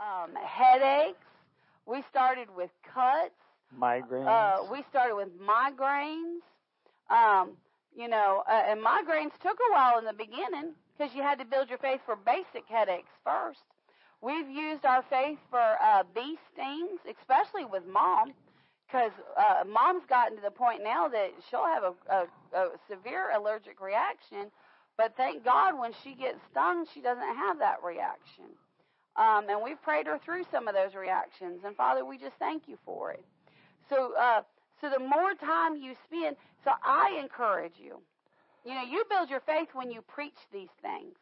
um, headaches. We started with cuts. Migraines. Uh, we started with migraines. Um, you know, uh, and migraines took a while in the beginning because you had to build your faith for basic headaches first. We've used our faith for uh, bee stings, especially with mom, because uh, mom's gotten to the point now that she'll have a, a, a severe allergic reaction. But thank God when she gets stung, she doesn't have that reaction. Um, and we've prayed her through some of those reactions. And Father, we just thank you for it. So, uh, so the more time you spend, so I encourage you. You know, you build your faith when you preach these things.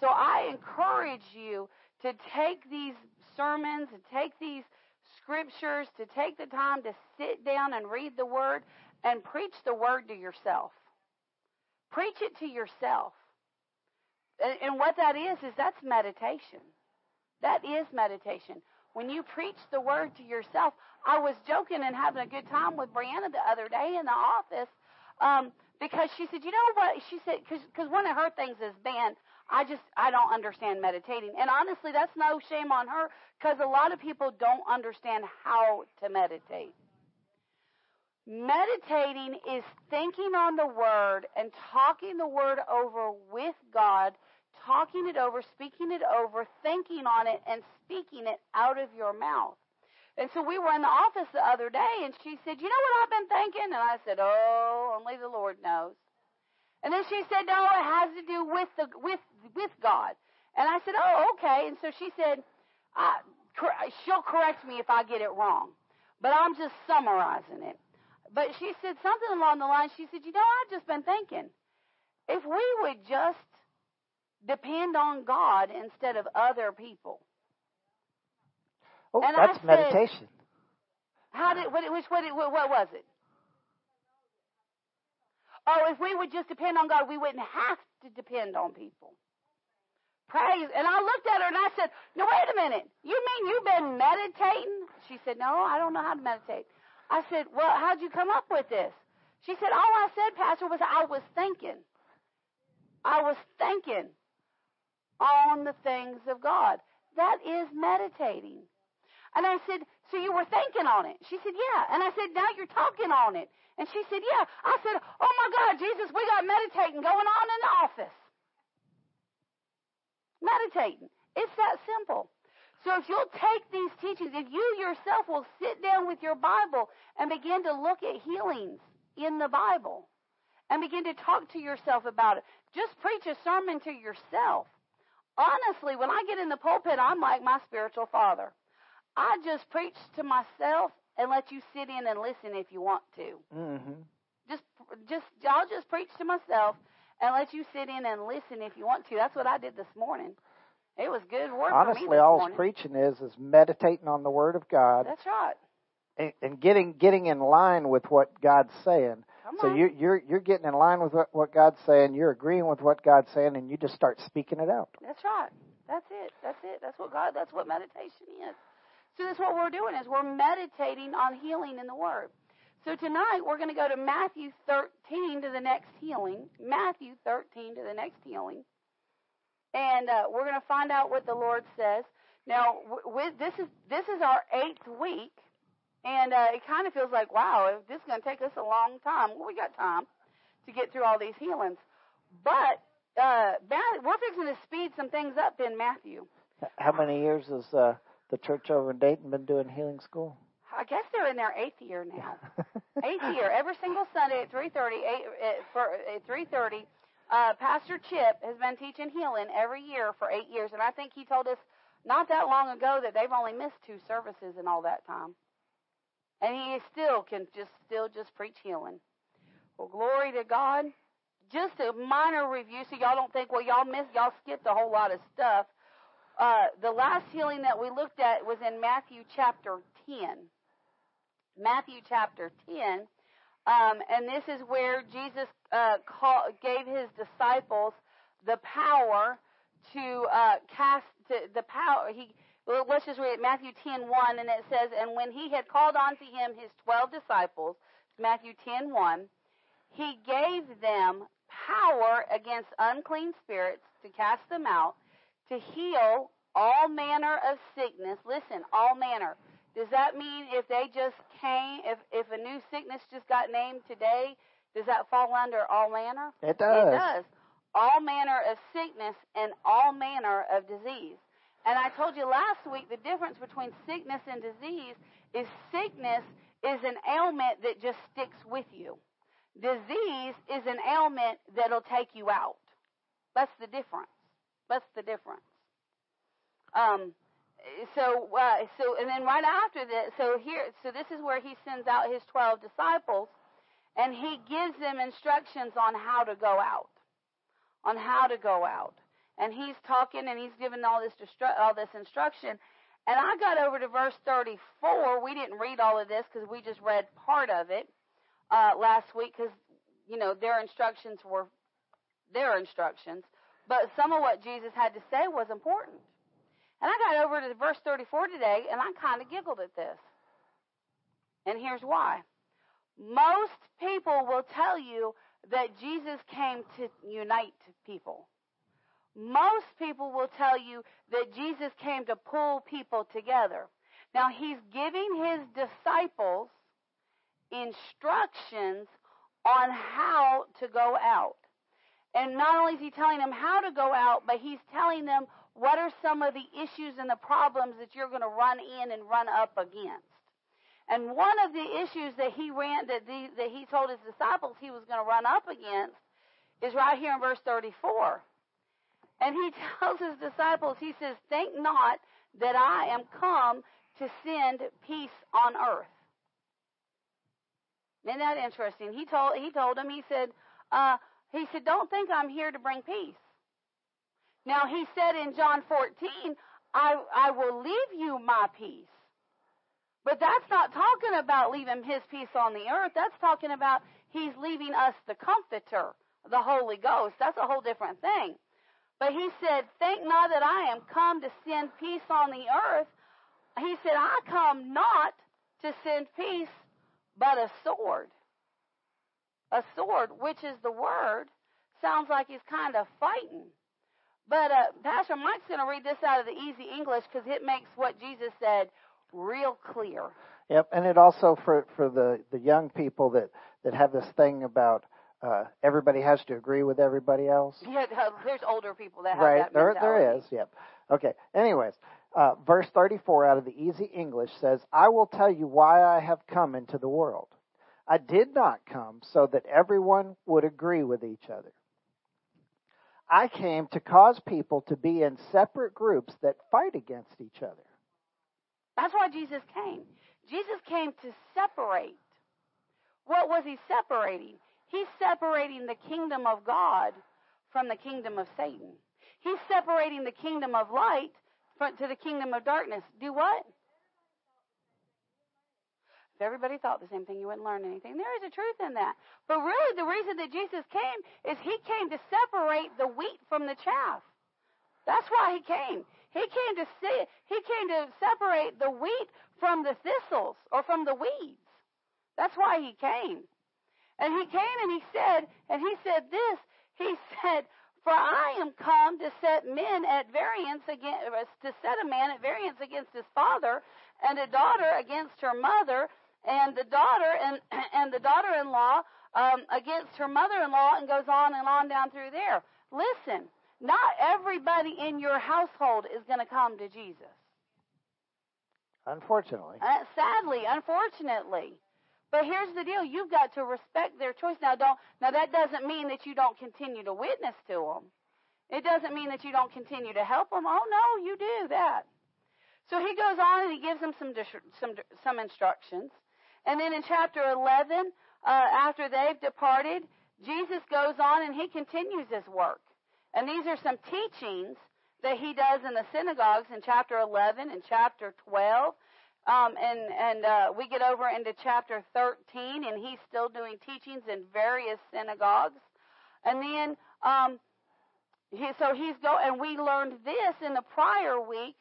So I encourage you to take these sermons and take these scriptures, to take the time to sit down and read the word and preach the word to yourself. Preach it to yourself. And, and what that is, is that's meditation. That is meditation. When you preach the word to yourself, I was joking and having a good time with Brianna the other day in the office um, because she said, you know what? She said, because one of her things is been, I just, I don't understand meditating. And honestly, that's no shame on her because a lot of people don't understand how to meditate. Meditating is thinking on the Word and talking the Word over with God, talking it over, speaking it over, thinking on it, and speaking it out of your mouth. And so we were in the office the other day, and she said, You know what I've been thinking? And I said, Oh, only the Lord knows. And then she said, No, it has to do with the with with God. And I said, Oh, okay. And so she said, I, she'll correct me if I get it wrong, but I'm just summarizing it. But she said something along the line. She said, You know, I've just been thinking, if we would just depend on God instead of other people. Oh, and that's I meditation. How did what? Which what? What was it? Oh, if we would just depend on God, we wouldn't have to depend on people. Praise. And I looked at her and I said, No, wait a minute. You mean you've been meditating? She said, No, I don't know how to meditate. I said, Well, how'd you come up with this? She said, All I said, Pastor, was I was thinking. I was thinking on the things of God. That is meditating. And I said, So you were thinking on it? She said, Yeah. And I said, Now you're talking on it. And she said, Yeah. I said, Oh my God, Jesus, we got meditating going on in the office meditating. It's that simple. So if you'll take these teachings, if you yourself will sit down with your Bible and begin to look at healings in the Bible and begin to talk to yourself about it, just preach a sermon to yourself. Honestly, when I get in the pulpit, I'm like my spiritual father. I just preach to myself and let you sit in and listen if you want to. Mm-hmm. Just, just, I'll just preach to myself and let you sit in and listen if you want to. That's what I did this morning. It was good work Honestly, for me this all morning. preaching is is meditating on the Word of God That's right. and, and getting getting in line with what God's saying. Come So on. you, you're you're getting in line with what, what God's saying. You're agreeing with what God's saying, and you just start speaking it out. That's right. That's it. That's it. That's what God. That's what meditation is. So that's what we're doing is we're meditating on healing in the Word. So tonight we're going to go to Matthew 13 to the next healing. Matthew 13 to the next healing, and uh, we're going to find out what the Lord says. Now, with, this is this is our eighth week, and uh, it kind of feels like wow, this is going to take us a long time. Well, we got time to get through all these healings, but uh, we're fixing to speed some things up in Matthew. How many years has uh, the church over in Dayton been doing healing school? I guess they're in their eighth year now. eighth year. Every single Sunday at three thirty, eight for at three thirty, uh, Pastor Chip has been teaching healing every year for eight years, and I think he told us not that long ago that they've only missed two services in all that time, and he still can just still just preach healing. Well, glory to God. Just a minor review, so y'all don't think, well, y'all missed, y'all skipped a whole lot of stuff. Uh, the last healing that we looked at was in Matthew chapter 10. Matthew chapter 10. Um, and this is where Jesus uh, call, gave his disciples the power to uh, cast to, the power. He let's just read it. Matthew 10, 1, and it says, And when he had called unto him his twelve disciples, Matthew 10, 1, he gave them power against unclean spirits to cast them out, to heal all manner of sickness. Listen, all manner. Does that mean if they just came, if if a new sickness just got named today, does that fall under all manner? It does. It does. All manner of sickness and all manner of disease. And I told you last week the difference between sickness and disease is sickness is an ailment that just sticks with you. Disease is an ailment that'll take you out. That's the difference. That's the difference. Um, so, uh, so, and then right after that, so here, so this is where he sends out his 12 disciples and he gives them instructions on how to go out, on how to go out. And he's talking and he's giving all this, all this instruction. And I got over to verse 34. We didn't read all of this because we just read part of it uh, last week because, you know, their instructions were their instructions. But some of what Jesus had to say was important. And I got over to verse 34 today, and I kind of giggled at this. And here's why. Most people will tell you that Jesus came to unite people. Most people will tell you that Jesus came to pull people together. Now, he's giving his disciples instructions on how to go out. And not only is he telling them how to go out, but he's telling them what are some of the issues and the problems that you're going to run in and run up against. And one of the issues that he ran that, the, that he told his disciples he was going to run up against is right here in verse 34. And he tells his disciples, he says, "Think not that I am come to send peace on earth." Isn't that interesting? He told he told him he said uh, he said, "Don't think I'm here to bring peace." Now he said in John 14, I, I will leave you my peace. But that's not talking about leaving his peace on the earth. That's talking about he's leaving us the comforter, the Holy Ghost. That's a whole different thing. But he said, Think not that I am come to send peace on the earth. He said, I come not to send peace, but a sword. A sword, which is the word, sounds like he's kind of fighting. But uh, Pastor Mike's going to read this out of the easy English because it makes what Jesus said real clear. Yep, and it also for for the the young people that that have this thing about uh, everybody has to agree with everybody else. Yeah, there's older people that have right. that there mentality. there is. Yep. Okay. Anyways, uh, verse 34 out of the easy English says, "I will tell you why I have come into the world. I did not come so that everyone would agree with each other." I came to cause people to be in separate groups that fight against each other. That's why Jesus came. Jesus came to separate. What was he separating? He's separating the kingdom of God from the kingdom of Satan. He's separating the kingdom of light to the kingdom of darkness. Do what? If everybody thought the same thing, you wouldn't learn anything. There is a truth in that. But really, the reason that Jesus came is he came to separate the wheat from the chaff. That's why he came. He came to see, he came to separate the wheat from the thistles or from the weeds. That's why he came. And he came and he said, and he said this, he said, For I am come to set men at variance against, to set a man at variance against his father, and a daughter against her mother, and the daughter and and the daughter-in-law um, against her mother-in-law, and goes on and on down through there. Listen, not everybody in your household is going to come to Jesus. Unfortunately. Uh, sadly, unfortunately. But here's the deal: you've got to respect their choice. Now, don't. Now, that doesn't mean that you don't continue to witness to them. It doesn't mean that you don't continue to help them. Oh no, you do that. So he goes on and he gives them some some some instructions. And then in chapter 11, uh, after they've departed, Jesus goes on and he continues his work. And these are some teachings that he does in the synagogues in chapter 11 and chapter 12. Um, and and uh, we get over into chapter 13, and he's still doing teachings in various synagogues. And then, um, he, so he's go, and we learned this in the prior week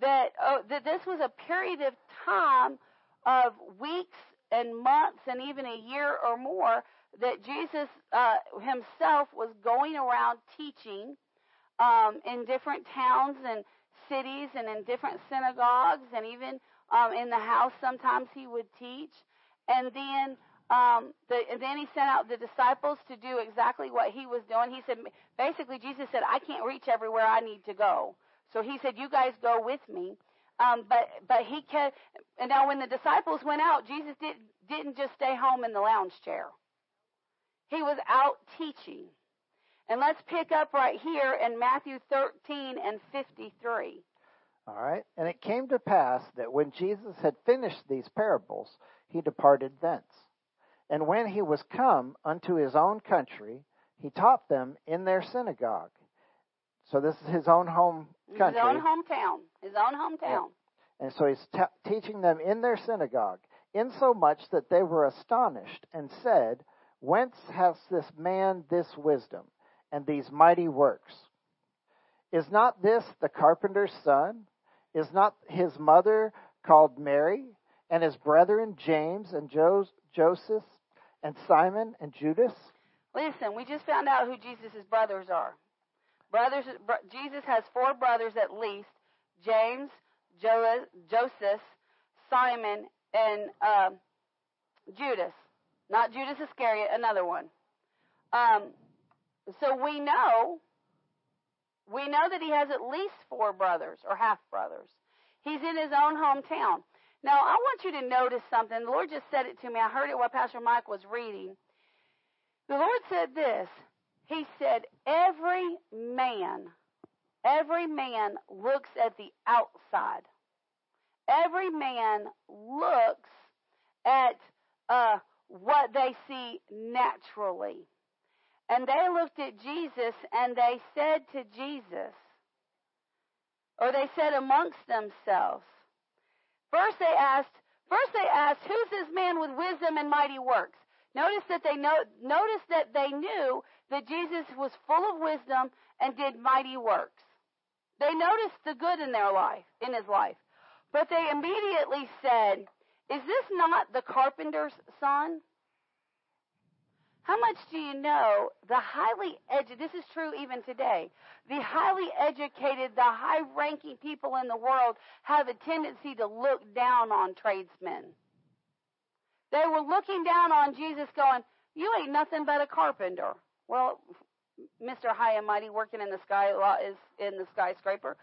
that uh, that this was a period of time of weeks and months and even a year or more that Jesus uh, himself was going around teaching um, in different towns and cities and in different synagogues and even um, in the house sometimes he would teach. And then um, the, and then he sent out the disciples to do exactly what he was doing. He said, basically, Jesus said, I can't reach everywhere I need to go. So he said, you guys go with me. Um, but but he kept. And now when the disciples went out, Jesus did, didn't just stay home in the lounge chair. He was out teaching. And let's pick up right here in Matthew 13 and 53. All right. And it came to pass that when Jesus had finished these parables, he departed thence. And when he was come unto his own country, he taught them in their synagogue. So this is his own home country. His own hometown. His own hometown. And so he's t- teaching them in their synagogue, insomuch that they were astonished and said, Whence has this man this wisdom and these mighty works? Is not this the carpenter's son? Is not his mother called Mary, and his brethren James and Joseph and Simon and Judas? Listen, we just found out who Jesus' brothers are. Brothers, Jesus has four brothers at least: James, Joseph, Simon, and uh, Judas. Not Judas Iscariot, another one. Um, so we know, we know that he has at least four brothers or half brothers. He's in his own hometown. Now, I want you to notice something. The Lord just said it to me. I heard it while Pastor Mike was reading. The Lord said this. He said, Every man, every man looks at the outside. Every man looks at uh, what they see naturally. And they looked at Jesus and they said to Jesus, or they said amongst themselves, First they asked, first they asked, who's this man with wisdom and mighty works? Notice that they know, notice that they knew that Jesus was full of wisdom and did mighty works. They noticed the good in their life, in his life. But they immediately said, Is this not the carpenter's son? How much do you know the highly educated, this is true even today, the highly educated, the high ranking people in the world have a tendency to look down on tradesmen. They were looking down on Jesus going, you ain't nothing but a carpenter. Well, Mr. High and Mighty working in the sky uh, is in the skyscraper,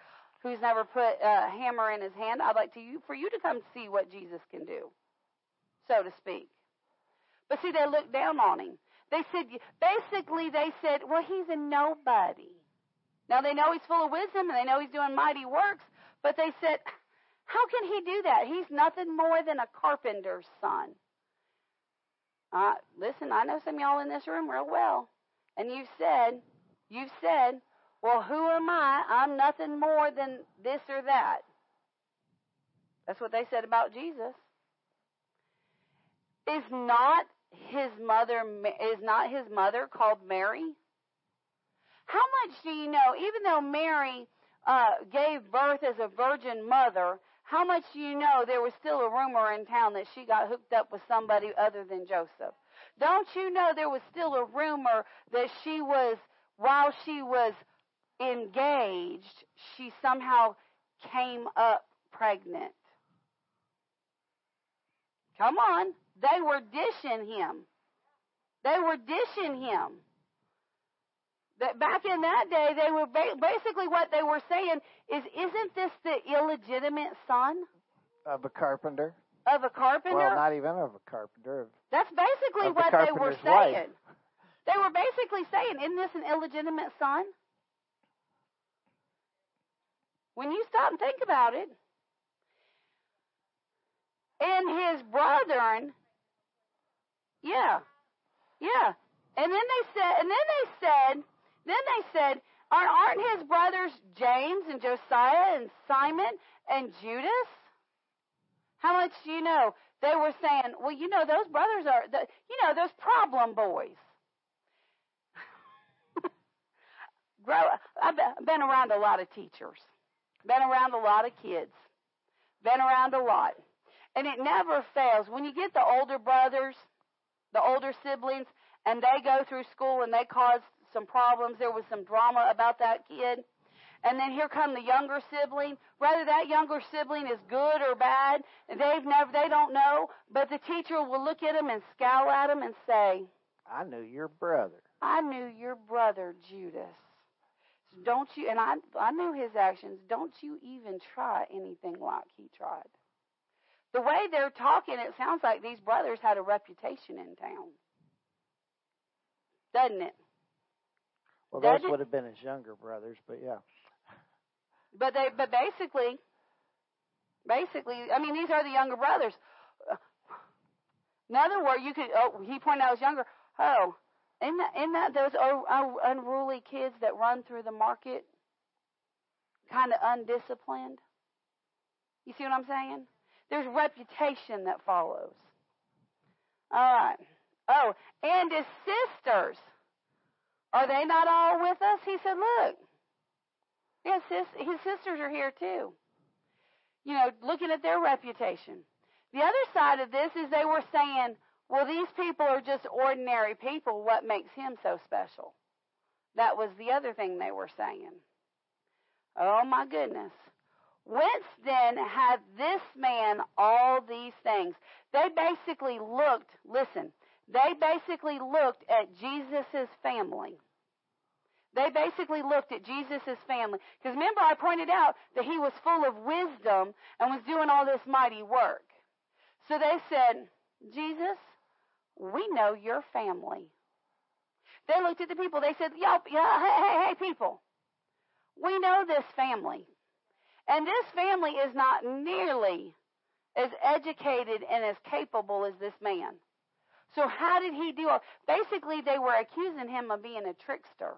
who's never put a hammer in his hand. I'd like to you for you to come see what Jesus can do, so to speak. But see, they looked down on him. They said, basically, they said, well, he's a nobody. Now they know he's full of wisdom and they know he's doing mighty works, but they said, how can he do that? He's nothing more than a carpenter's son. Uh, listen, I know some of y'all in this room real well. And you've said, you've said, well, who am I? I'm nothing more than this or that. That's what they said about Jesus. Is not his mother is not his mother called Mary? How much do you know? Even though Mary uh, gave birth as a virgin mother, how much do you know there was still a rumor in town that she got hooked up with somebody other than Joseph? Don't you know there was still a rumor that she was, while she was engaged, she somehow came up pregnant? Come on. They were dishing him. They were dishing him. That back in that day, they were basically what they were saying is, isn't this the illegitimate son of a carpenter? Of a carpenter? Well, not even of a carpenter. That's basically what the they were saying. Wife. They were basically saying, isn't this an illegitimate son? When you stop and think about it, and his brethren yeah. Yeah. And then they said, and then they said, then they said, aren't his brothers James and Josiah and Simon and Judas? How much do you know? They were saying, well, you know, those brothers are, the, you know, those problem boys. Grow. I've been around a lot of teachers, been around a lot of kids, been around a lot, and it never fails. When you get the older brothers, the older siblings, and they go through school and they cause some problems. There was some drama about that kid. and then here come the younger sibling. Whether that younger sibling is good or bad, they've never, they don't know. But the teacher will look at them and scowl at them and say, I knew your brother. I knew your brother Judas. Don't you, and I, I knew his actions. Don't you even try anything like he tried. The way they're talking, it sounds like these brothers had a reputation in town. Doesn't it? Well, Does those would have been his younger brothers, but yeah. But they, but basically, basically, I mean, these are the younger brothers. In other words, you could. Oh, he pointed out I was younger. Oh, isn't that, isn't that those unruly kids that run through the market, kind of undisciplined? You see what I'm saying? There's reputation that follows. All right. Oh, and his sisters. Are they not all with us? He said, Look, his, his sisters are here too. You know, looking at their reputation. The other side of this is they were saying, well, these people are just ordinary people. What makes him so special? That was the other thing they were saying. Oh my goodness. Whence then had this man all these things? They basically looked, listen, they basically looked at Jesus' family. They basically looked at Jesus' family. Because remember, I pointed out that he was full of wisdom and was doing all this mighty work. So they said, Jesus, we know your family. They looked at the people. They said, Yo, yeah, hey, hey, hey, people. We know this family. And this family is not nearly as educated and as capable as this man. So how did he do it? Basically, they were accusing him of being a trickster.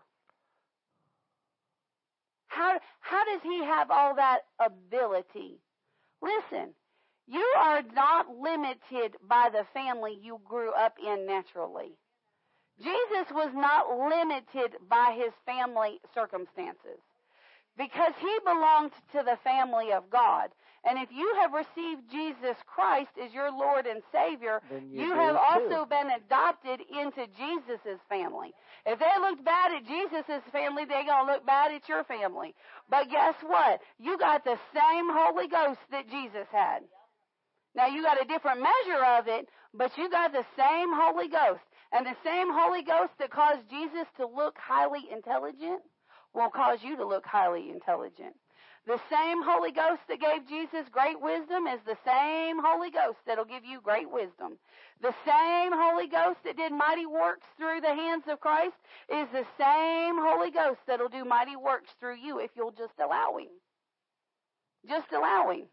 How, how does he have all that ability? Listen, you are not limited by the family you grew up in naturally. Jesus was not limited by his family circumstances because he belonged to the family of God. And if you have received Jesus Christ as your Lord and Savior, Then you you have too. also been adopted into Jesus' family. If they looked bad at Jesus' family, they're going to look bad at your family. But guess what? You got the same Holy Ghost that Jesus had. Now you got a different measure of it, but you got the same Holy Ghost. And the same Holy Ghost that caused Jesus to look highly intelligent will cause you to look highly intelligent. The same Holy Ghost that gave Jesus great wisdom is the same Holy Ghost that'll give you great wisdom. The same Holy Ghost that did mighty works through the hands of Christ is the same Holy Ghost that'll do mighty works through you if you'll just allow Him. Just allow Him.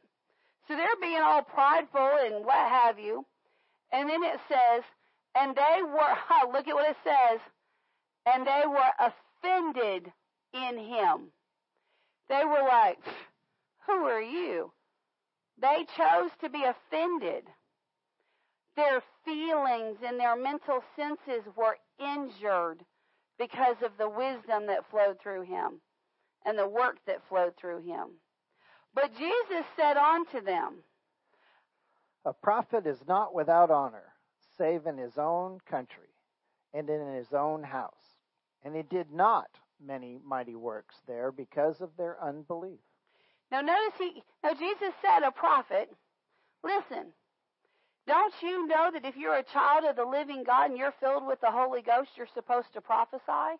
So they're being all prideful and what have you. And then it says, and they were, look at what it says, and they were offended in him. They were like, who are you? They chose to be offended. Their feelings and their mental senses were injured because of the wisdom that flowed through him and the work that flowed through him. But Jesus said unto them, A prophet is not without honor, save in his own country and in his own house. And he did not many mighty works there because of their unbelief. Now notice he now Jesus said a prophet, listen, don't you know that if you're a child of the living God and you're filled with the Holy Ghost, you're supposed to prophesy?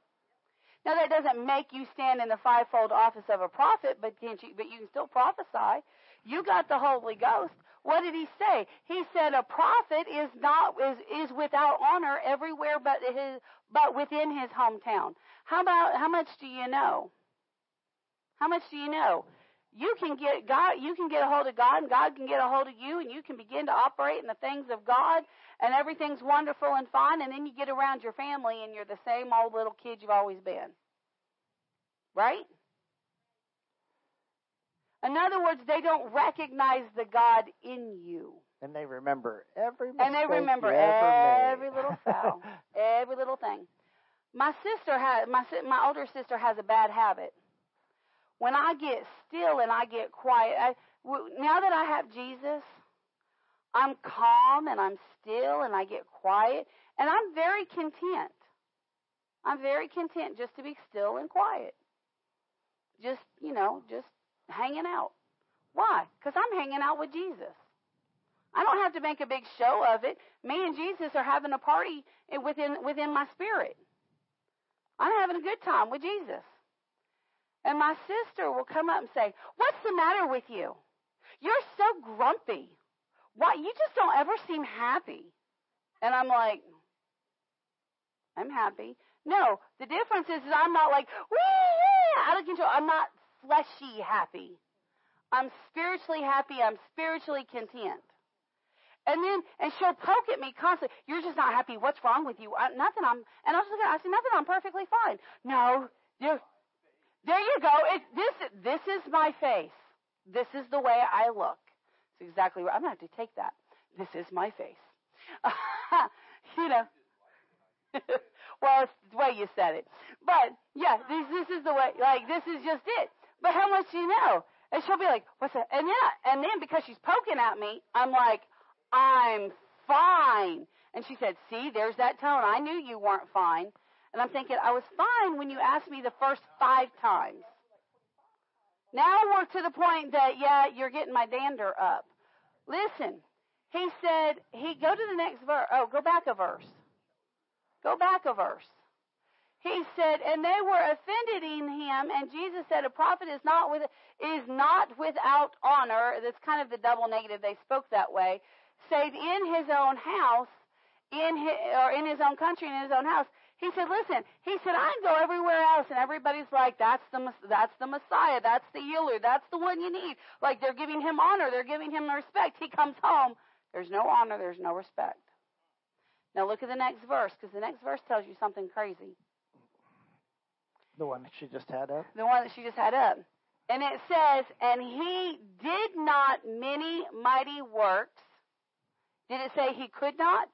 Now that doesn't make you stand in the fivefold office of a prophet, but can't you but you can still prophesy. You got the Holy Ghost. What did he say? He said a prophet is not is, is without honor everywhere but his but within his hometown. How about how much do you know? How much do you know? You can get God you can get a hold of God and God can get a hold of you and you can begin to operate in the things of God and everything's wonderful and fine and then you get around your family and you're the same old little kid you've always been. Right? In other words, they don't recognize the God in you. And they remember every And they remember every made. little foul, every little thing. My sister has my my older sister has a bad habit. When I get still and I get quiet, I, w- now that I have Jesus, I'm calm and I'm still and I get quiet and I'm very content. I'm very content just to be still and quiet. just, you know, just hanging out. Why? Because I'm hanging out with Jesus. I don't have to make a big show of it. Me and Jesus are having a party within within my spirit. I'm having a good time with Jesus. And my sister will come up and say, "What's the matter with you? You're so grumpy. Why you just don't ever seem happy?" And I'm like, "I'm happy." No, the difference is, is I'm not like, "Wee, out of control." I'm not fleshy happy. I'm spiritually happy. I'm spiritually content. And then, and she'll poke at me constantly. You're just not happy. What's wrong with you? I, nothing. I'm, and I was looking. I said, nothing. I'm perfectly fine. No, there, there you go. It, this, this is my face. This is the way I look. It's exactly right. I'm gonna have to take that. This is my face. you know. well, it's the way you said it. But yeah, this, this is the way. Like this is just it. But how much do you know? And she'll be like, "What's that?" And then, and then because she's poking at me, I'm like, I'm fine. And she said, See, there's that tone. I knew you weren't fine. And I'm thinking, I was fine when you asked me the first five times. Now we're to the point that, yeah, you're getting my dander up. Listen, he said, he go to the next verse. Oh, go back a verse. Go back a verse. He said, and they were offended in him, and Jesus said, a prophet is not with is not without honor. That's kind of the double negative. They spoke that way save in his own house, in his, or in his own country, in his own house. He said, "Listen." He said, "I go everywhere else," and everybody's like, "That's the that's the Messiah. That's the healer. That's the one you need." Like they're giving him honor. They're giving him respect. He comes home. There's no honor. There's no respect. Now look at the next verse, because the next verse tells you something crazy. The one that she just had up. The one that she just had up. And it says, and he did not many mighty works did it say he could not?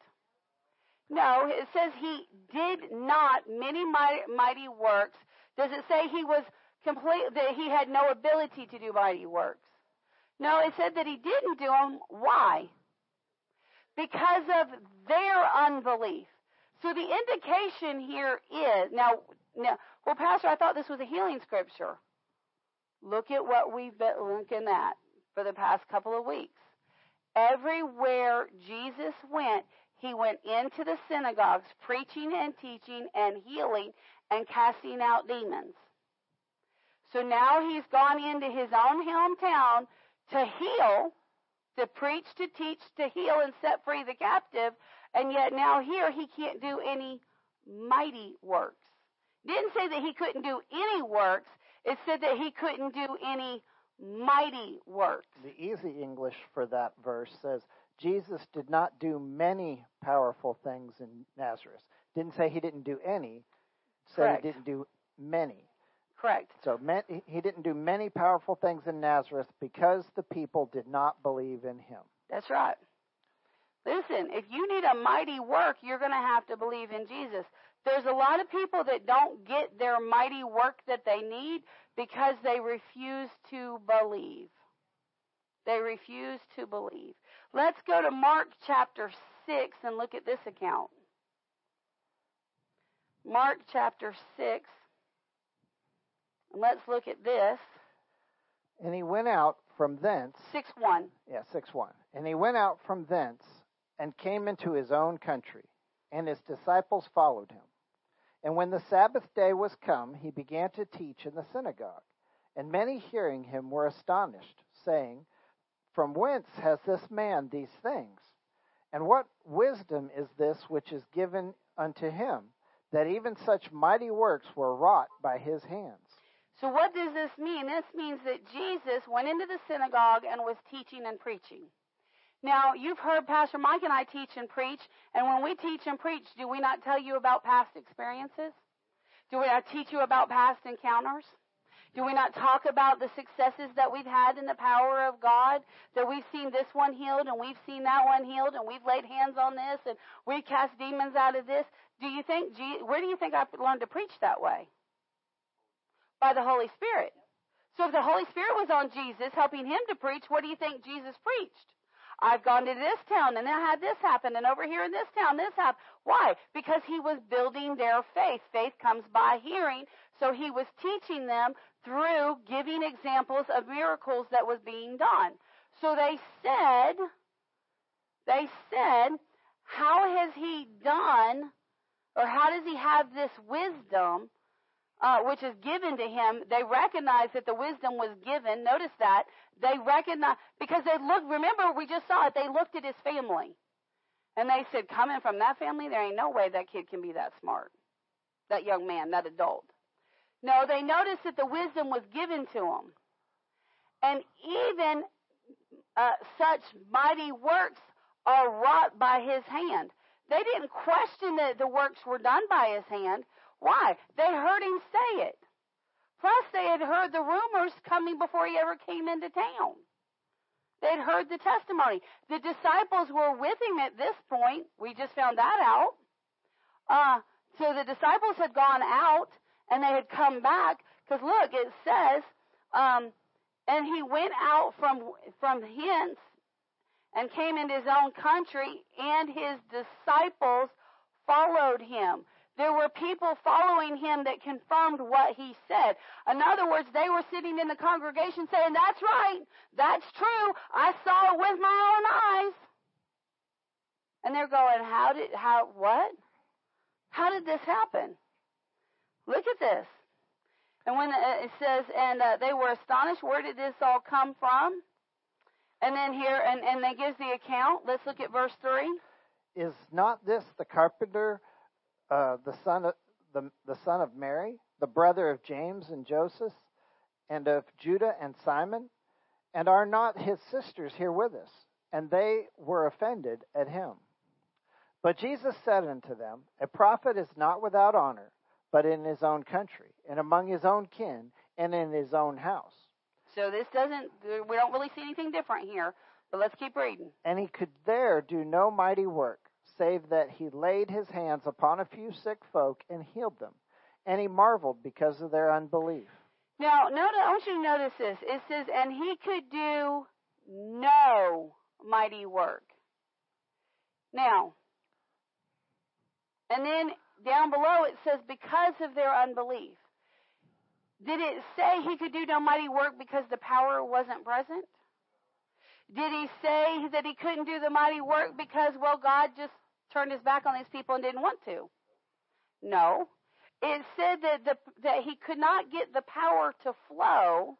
No, it says he did not many mighty works. Does it say he was complete that he had no ability to do mighty works? No, it said that he didn't do them. Why? Because of their unbelief. So the indication here is now, now well, Pastor, I thought this was a healing scripture. Look at what we've been looking at for the past couple of weeks. Everywhere Jesus went, he went into the synagogues preaching and teaching and healing and casting out demons. So now he's gone into his own hometown to heal, to preach, to teach, to heal and set free the captive, and yet now here he can't do any mighty works. Didn't say that he couldn't do any works. It said that he couldn't do any mighty works. The easy English for that verse says, Jesus did not do many powerful things in Nazareth. Didn't say he didn't do any. Said Correct. he didn't do many. Correct. So he didn't do many powerful things in Nazareth because the people did not believe in him. That's right. Listen, if you need a mighty work, you're going to have to believe in Jesus. There's a lot of people that don't get their mighty work that they need because they refuse to believe. They refuse to believe. Let's go to Mark chapter 6 and look at this account. Mark chapter 6. And let's look at this. And he went out from thence. 6 1. Yeah, 6 1. And he went out from thence and came into his own country, and his disciples followed him. And when the Sabbath day was come, he began to teach in the synagogue. And many hearing him were astonished, saying, From whence has this man these things? And what wisdom is this which is given unto him, that even such mighty works were wrought by his hands? So, what does this mean? This means that Jesus went into the synagogue and was teaching and preaching. Now, you've heard Pastor Mike and I teach and preach, and when we teach and preach, do we not tell you about past experiences? Do we not teach you about past encounters? Do we not talk about the successes that we've had in the power of God? That we've seen this one healed and we've seen that one healed and we've laid hands on this and we cast demons out of this. Do you think, where do you think I learned to preach that way? By the Holy Spirit. So if the Holy Spirit was on Jesus helping him to preach, what do you think Jesus preached? I've gone to this town and I had this happen and over here in this town this happened. Why? Because he was building their faith. Faith comes by hearing. So he was teaching them through giving examples of miracles that was being done. So they said, they said, how has he done, or how does he have this wisdom, uh, which is given to him? They recognize that the wisdom was given. Notice that. They recognize, because they looked, remember we just saw it, they looked at his family. And they said, coming from that family, there ain't no way that kid can be that smart. That young man, that adult. No, they noticed that the wisdom was given to him. And even uh, such mighty works are wrought by his hand. They didn't question that the works were done by his hand. Why? They heard him say it. Plus, they had heard the rumors coming before he ever came into town. They'd heard the testimony. The disciples were with him at this point. We just found that out. Uh, so the disciples had gone out and they had come back. Because look, it says, um, and he went out from from hence and came into his own country, and his disciples followed him. There were people following him that confirmed what he said. In other words, they were sitting in the congregation saying, That's right, that's true, I saw it with my own eyes. And they're going, How did, how, what? How did this happen? Look at this. And when it says, and uh, they were astonished, where did this all come from? And then here, and, and they gives the account. Let's look at verse 3. Is not this the carpenter, uh, the son of the, the son of Mary, the brother of James and Joseph, and of Judah and Simon? And are not his sisters here with us? And they were offended at him. But Jesus said unto them, A prophet is not without honor, but in his own country, and among his own kin, and in his own house. So this doesn't, we don't really see anything different here, but let's keep reading. And he could there do no mighty work, save that he laid his hands upon a few sick folk and healed them. And he marveled because of their unbelief. Now, notice, I want you to notice this. It says, and he could do no mighty work. Now, and then down below it says, because of their unbelief. Did it say he could do no mighty work because the power wasn't present? Did he say that he couldn't do the mighty work because, well, God just turned his back on these people and didn't want to? No. It said that, the, that he could not get the power to flow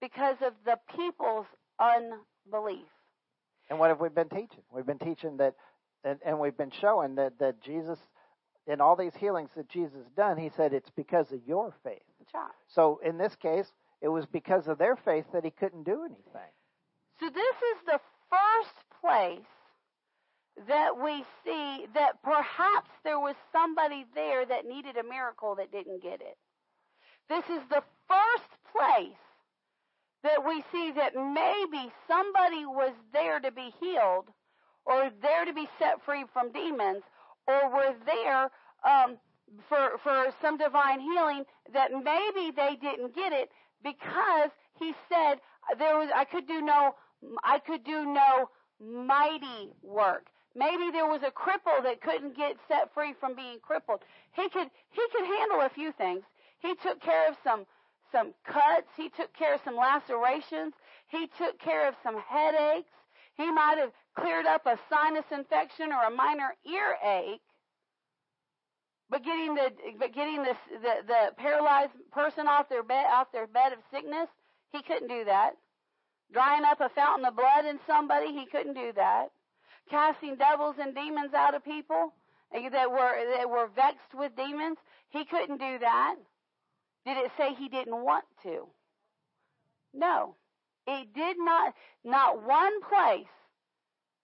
because of the people's unbelief. And what have we been teaching? We've been teaching that, and, and we've been showing that, that Jesus, in all these healings that Jesus done, he said it's because of your faith. So in this case, it was because of their faith that he couldn't do anything. So this is the first place that we see that perhaps there was somebody there that needed a miracle that didn't get it. This is the first place that we see that maybe somebody was there to be healed or there to be set free from demons or were there um, for for some divine healing that maybe they didn't get it because he said there was I could do no I could do no mighty work. Maybe there was a cripple that couldn't get set free from being crippled. He could he could handle a few things. He took care of some some cuts, he took care of some lacerations, he took care of some headaches. He might have cleared up a sinus infection or a minor earache but getting the but getting this the, the paralyzed person off their bed off their bed of sickness, he couldn't do that. Drying up a fountain of blood in somebody, he couldn't do that. Casting devils and demons out of people that were that were vexed with demons, he couldn't do that. Did it say he didn't want to? No. It did not not one place.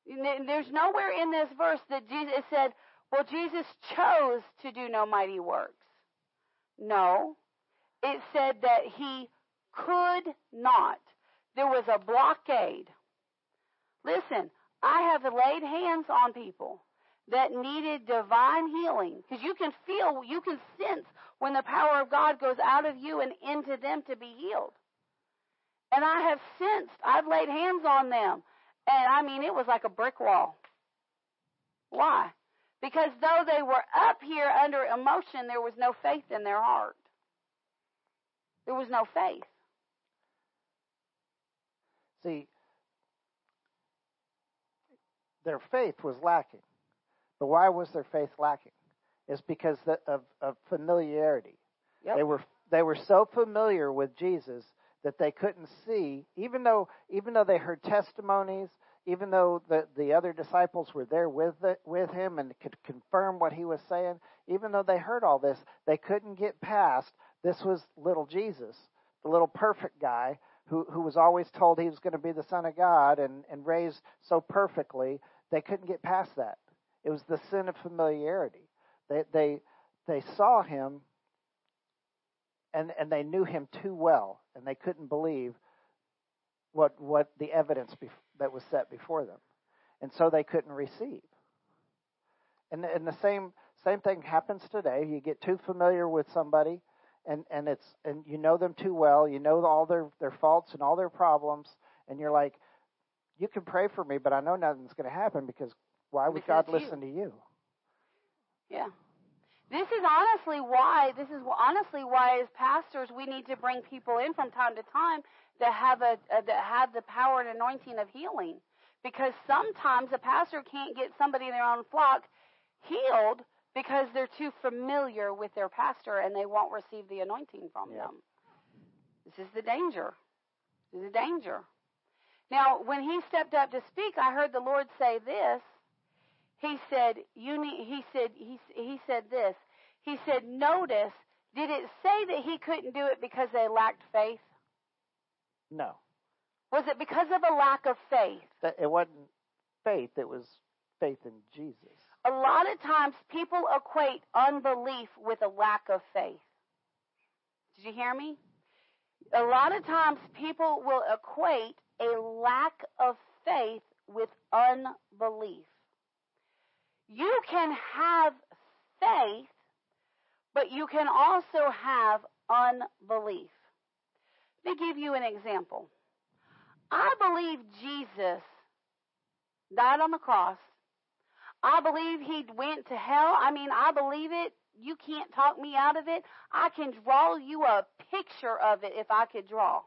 There's nowhere in this verse that Jesus said, well, Jesus chose to do no mighty works. No. It said that he could not. There was a blockade. Listen, I have laid hands on people that needed divine healing because you can feel, you can sense when the power of God goes out of you and into them to be healed. And I have sensed, I've laid hands on them And I mean, it was like a brick wall. Why? Because though they were up here under emotion, there was no faith in their heart. There was no faith. See, their faith was lacking. But why was their faith lacking? It's because of, of familiarity. Yep. They were they were so familiar with Jesus that they couldn't see, even though even though they heard testimonies, even though the the other disciples were there with the, with him and could confirm what he was saying, even though they heard all this, they couldn't get past this was little Jesus, the little perfect guy who who was always told he was going to be the son of God and and raised so perfectly. They couldn't get past that. It was the sin of familiarity. They they they saw him and and they knew him too well, and they couldn't believe what what the evidence bef- that was set before them, and so they couldn't receive. And and the same same thing happens today. You get too familiar with somebody, and and it's and you know them too well. You know all their their faults and all their problems, and you're like, you can pray for me, but I know nothing's going to happen because why would Because God you. listen to you? Yeah. This is honestly why this is honestly why as pastors we need to bring people in from time to time that have a, a that have the power and anointing of healing because sometimes a pastor can't get somebody in their own flock healed because they're too familiar with their pastor and they won't receive the anointing from Yeah. them. This is the danger. This is the danger. Now, when he stepped up to speak, I heard the Lord say this he said you need he said he he said this he said notice did it say that he couldn't do it because they lacked faith No, was it because of a lack of faith it wasn't faith. It was faith in Jesus. A lot of times people equate unbelief with a lack of faith did you hear me a lot of times people will equate a lack of faith with unbelief you can have faith, but you can also have unbelief. Let me give you an example. I believe Jesus died on the cross. I believe he went to hell. I mean, I believe it. You can't talk me out of it. I can draw you a picture of it if I could draw.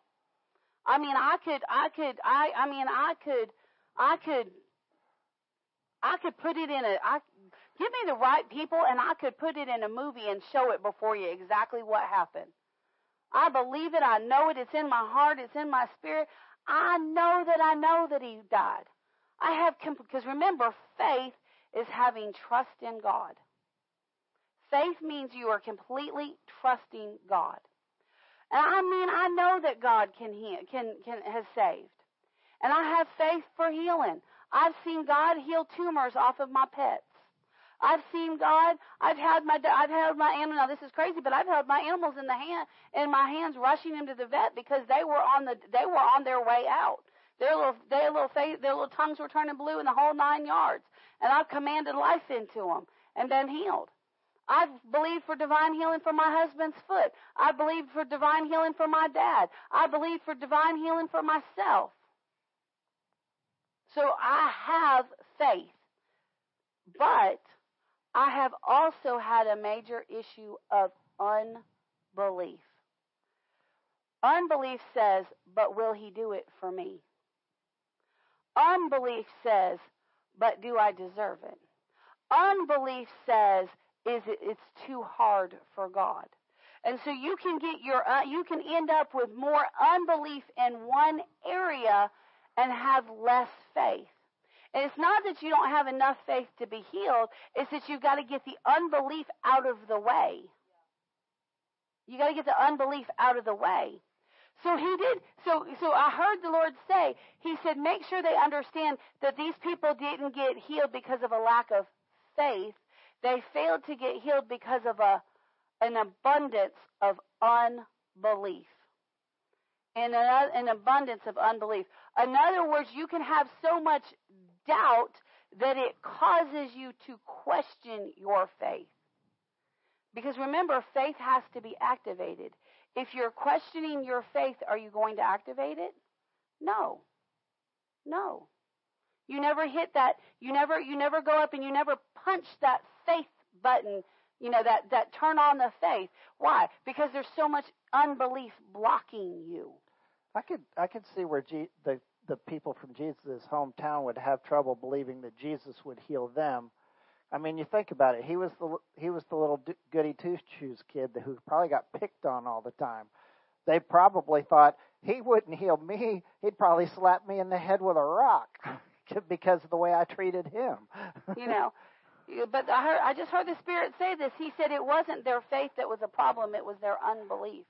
I mean, I could, I could, I, I mean, I could, I could I could put it in a I give me the right people and I could put it in a movie and show it before you exactly what happened. I believe it, I know it, it's in my heart, it's in my spirit. I know that I know that he died. I have because remember faith is having trust in God. Faith means you are completely trusting God. And I mean I know that God can heal, can can has saved. And I have faith for healing. I've seen God heal tumors off of my pets. I've seen God. I've had my I've held my animal. Now this is crazy, but I've held my animals in the hand in my hands, rushing them to the vet because they were on the they were on their way out. Their little their little face, their little tongues were turning blue in the whole nine yards, and I've commanded life into them and been healed. I've believed for divine healing for my husband's foot. I believed for divine healing for my dad. I believe for divine healing for myself. So I have faith. But I have also had a major issue of unbelief. Unbelief says, but will he do it for me? Unbelief says, but do I deserve it? Unbelief says, is it, it's too hard for God. And so you can get your, uh, you can end up with more unbelief in one area and have less faith. And it's not that you don't have enough faith to be healed, it's that you've got to get the unbelief out of the way. You got to get the unbelief out of the way. So he did. So so I heard the Lord say. He said, make sure they understand that these people didn't get healed because of a lack of faith. They failed to get healed because of a an abundance of unbelief. In an, an abundance of unbelief. In other words, you can have so much doubt that it causes you to question your faith. Because remember, faith has to be activated. If you're questioning your faith, are you going to activate it? No. No. You never hit that. You never you never go up and you never punch that faith button. You know that that turn on the faith. Why? Because there's so much unbelief blocking you. I could I could see where G, the the people from Jesus' hometown would have trouble believing that Jesus would heal them. I mean, you think about it. He was the he was the little goody two shoes kid who probably got picked on all the time. They probably thought he wouldn't heal me. He'd probably slap me in the head with a rock because of the way I treated him. you know, but I heard I just heard the Spirit say this. He said it wasn't their faith that was a problem; it was their unbelief.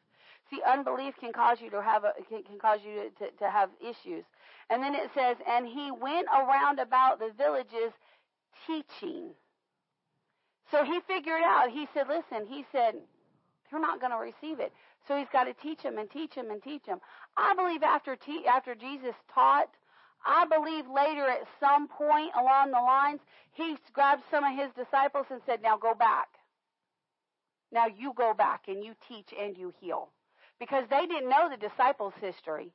See, unbelief can cause you to have a, can, can cause you to, to, to have issues. And then it says, and he went around about the villages teaching. So he figured out. He said, listen. He said, they're not going to receive it. So he's got to teach them and teach them and teach them. I believe after te- after Jesus taught, I believe later at some point along the lines, he grabbed some of his disciples and said, "Now go back. Now you go back and you teach and you heal." Because they didn't know the disciples' history.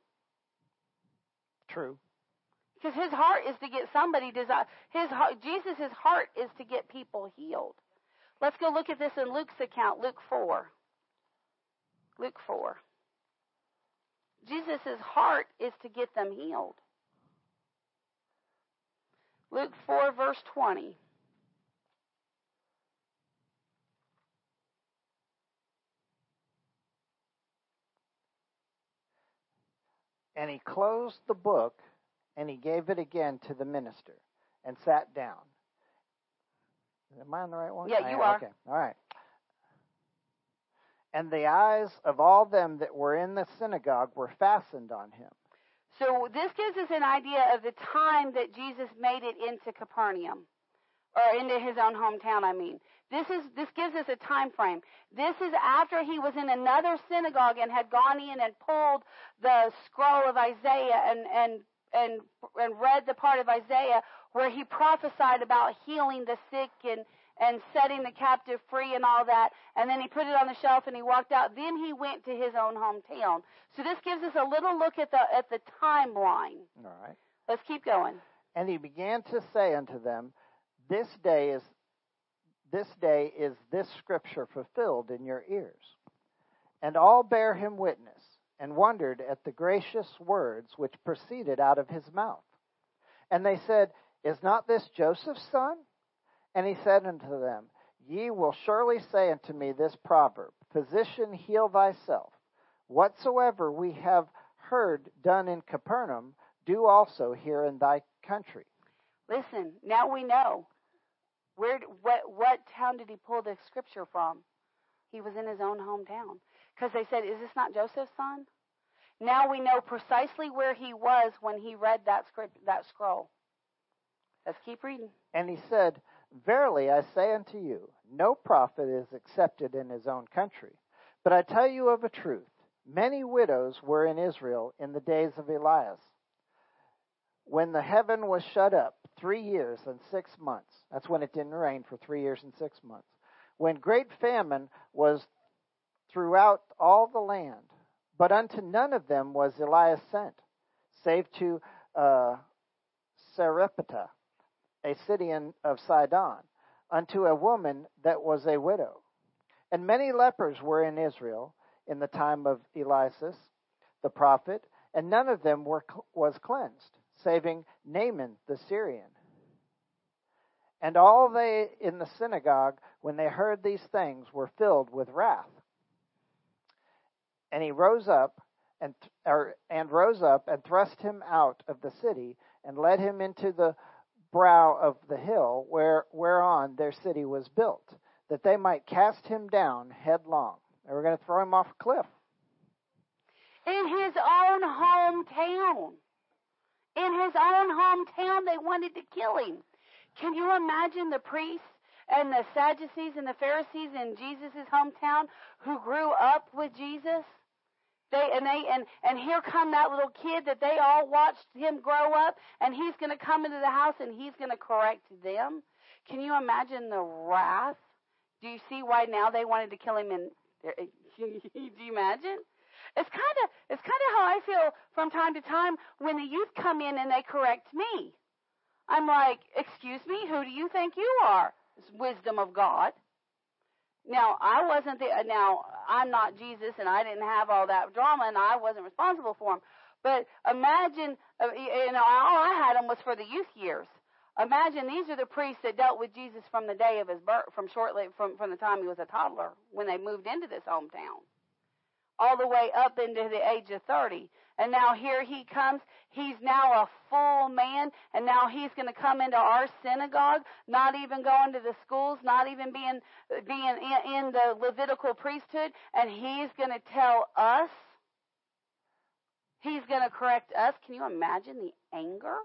True. Because his heart is to get somebody desire. His Jesus' heart is to get people healed. Let's go look at this in Luke's account, Luke four. Luke 4. Jesus' heart is to get them healed. Luke 4, verse 20. And he closed the book and he gave it again to the minister and sat down. Am I on the right one? Yeah, you are. Okay. All right and the eyes of all them that were in the synagogue were fastened on him. So this gives us an idea of the time that Jesus made it into Capernaum or into his own hometown, I mean. This is this gives us a time frame. This is after he was in another synagogue and had gone in and pulled the scroll of Isaiah and and and and read the part of Isaiah where he prophesied about healing the sick and and setting the captive free and all that. And then he put it on the shelf and he walked out. Then he went to his own hometown. So this gives us a little look at the at the timeline. All right. Let's keep going. And he began to say unto them, This day is this day is this scripture fulfilled in your ears. And all bare him witness, and wondered at the gracious words which proceeded out of his mouth. And they said, Is not this Joseph's son? And he said unto them, Ye will surely say unto me this proverb, Physician, heal thyself. Whatsoever we have heard done in Capernaum, do also here in thy country. Listen, now we know. Where, what, what town did he pull the scripture from? He was in his own hometown. Because they said, Is this not Joseph's son? Now we know precisely where he was when he read that script, that scroll. Let's keep reading. And he said, Verily I say unto you, no prophet is accepted in his own country. But I tell you of a truth, many widows were in Israel in the days of Elias, when the heaven was shut up three years and six months. That's when it didn't rain for three years and six months. When great famine was throughout all the land, but unto none of them was Elias sent, save to uh, Sarepta a city of Sidon, unto a woman that was a widow. And many lepers were in Israel in the time of Elias the prophet, and none of them were, was cleansed, saving Naaman the Syrian. And all they in the synagogue, when they heard these things, were filled with wrath. And he rose up and, or, and rose up and thrust him out of the city and led him into the brow of the hill where, whereon their city was built, that they might cast him down headlong. They were going to throw him off a cliff. In his own hometown. In his own hometown, they wanted to kill him. Can you imagine the priests and the Sadducees and the Pharisees in Jesus' hometown who grew up with Jesus? They and they and and here come that little kid that they all watched him grow up, and he's going to come into the house and he's going to correct them. Can you imagine the wrath? Do you see why now they wanted to kill him? And do you imagine? It's kind of it's kind of how I feel from time to time when the youth come in and they correct me. I'm like, excuse me, who do you think you are? It's wisdom of God. Now, I wasn't the, now, I'm not Jesus and I didn't have all that drama and I wasn't responsible for him. But imagine, uh, you know, all I had him was for the youth years. Imagine these are the priests that dealt with Jesus from the day of his birth, from shortly, from, from the time he was a toddler when they moved into this hometown all the way up into the age of 30. And now here he comes. He's now a full man, and now he's going to come into our synagogue, not even going to the schools, not even being being in, in the Levitical priesthood, and he's going to tell us. He's going to correct us. Can you imagine the anger?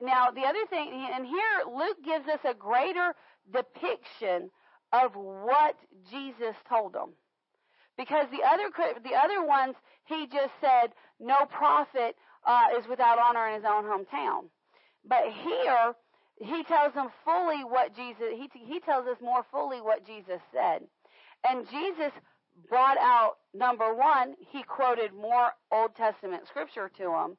Now, the other thing, and here Luke gives us a greater depiction of what Jesus told them. Because the other the other ones, he just said, no prophet uh, is without honor in his own hometown. But here, he tells them fully what Jesus. He he tells us more fully what Jesus said, and Jesus brought out number one. He quoted more Old Testament scripture to them,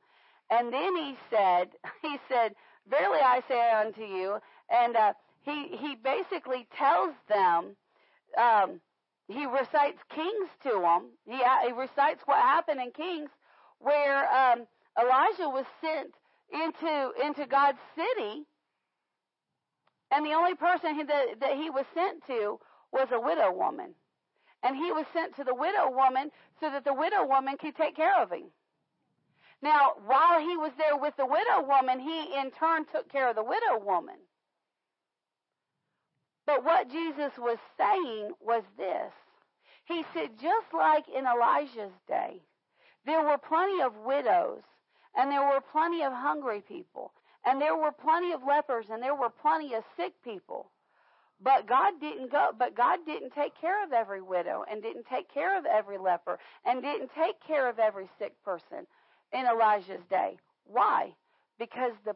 and then he said, he said, "Verily I say unto you," and uh, he he basically tells them. Um, he recites Kings to them. He, he recites what happened in Kings, where um, Elijah was sent into into God's city, and the only person that, that he was sent to was a widow woman, and he was sent to the widow woman so that the widow woman could take care of him. Now, while he was there with the widow woman, he in turn took care of the widow woman. But what Jesus was saying was this. He said, just like in Elijah's day, there were plenty of widows, and there were plenty of hungry people, and there were plenty of lepers, and there were plenty of sick people. But God didn't go, but God didn't take care of every widow, and didn't take care of every leper, and didn't take care of every sick person in Elijah's day. Why? Because the